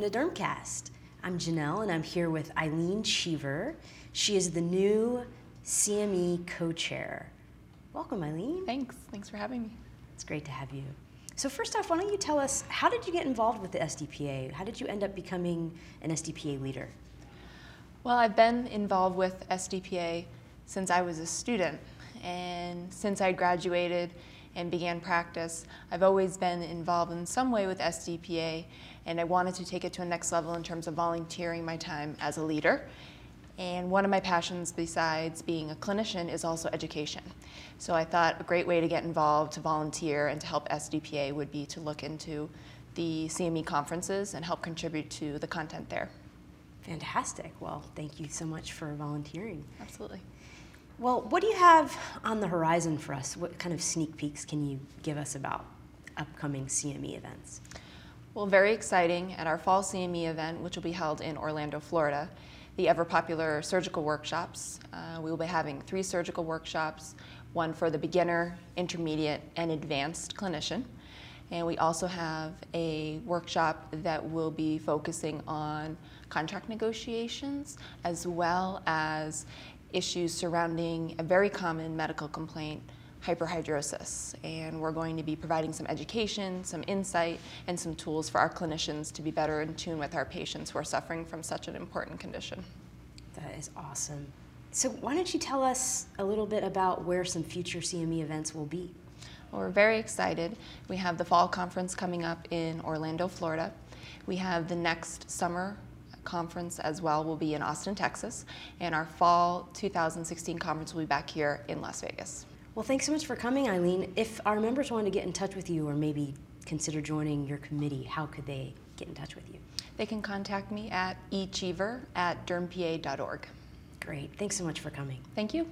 to Dermcast. I'm Janelle and I'm here with Eileen Cheever. She is the new CME co chair. Welcome, Eileen. Thanks. Thanks for having me. It's great to have you. So, first off, why don't you tell us how did you get involved with the SDPA? How did you end up becoming an SDPA leader? Well, I've been involved with SDPA since I was a student. And since I graduated and began practice, I've always been involved in some way with SDPA, and I wanted to take it to a next level in terms of volunteering my time as a leader. And one of my passions, besides being a clinician, is also education. So I thought a great way to get involved, to volunteer, and to help SDPA would be to look into the CME conferences and help contribute to the content there. Fantastic. Well, thank you so much for volunteering. Absolutely. Well, what do you have on the horizon for us? What kind of sneak peeks can you give us about upcoming CME events? Well, very exciting at our fall CME event, which will be held in Orlando, Florida, the ever popular surgical workshops. Uh, we will be having three surgical workshops one for the beginner, intermediate, and advanced clinician. And we also have a workshop that will be focusing on contract negotiations as well as issues surrounding a very common medical complaint, hyperhidrosis. And we're going to be providing some education, some insight, and some tools for our clinicians to be better in tune with our patients who are suffering from such an important condition. That is awesome. So, why don't you tell us a little bit about where some future CME events will be? Well, we're very excited. We have the fall conference coming up in Orlando, Florida. We have the next summer conference as well will be in Austin, Texas, and our fall 2016 conference will be back here in Las Vegas. Well, thanks so much for coming, Eileen. If our members want to get in touch with you or maybe consider joining your committee, how could they get in touch with you? They can contact me at echeever at dermpa.org. Great. Thanks so much for coming. Thank you.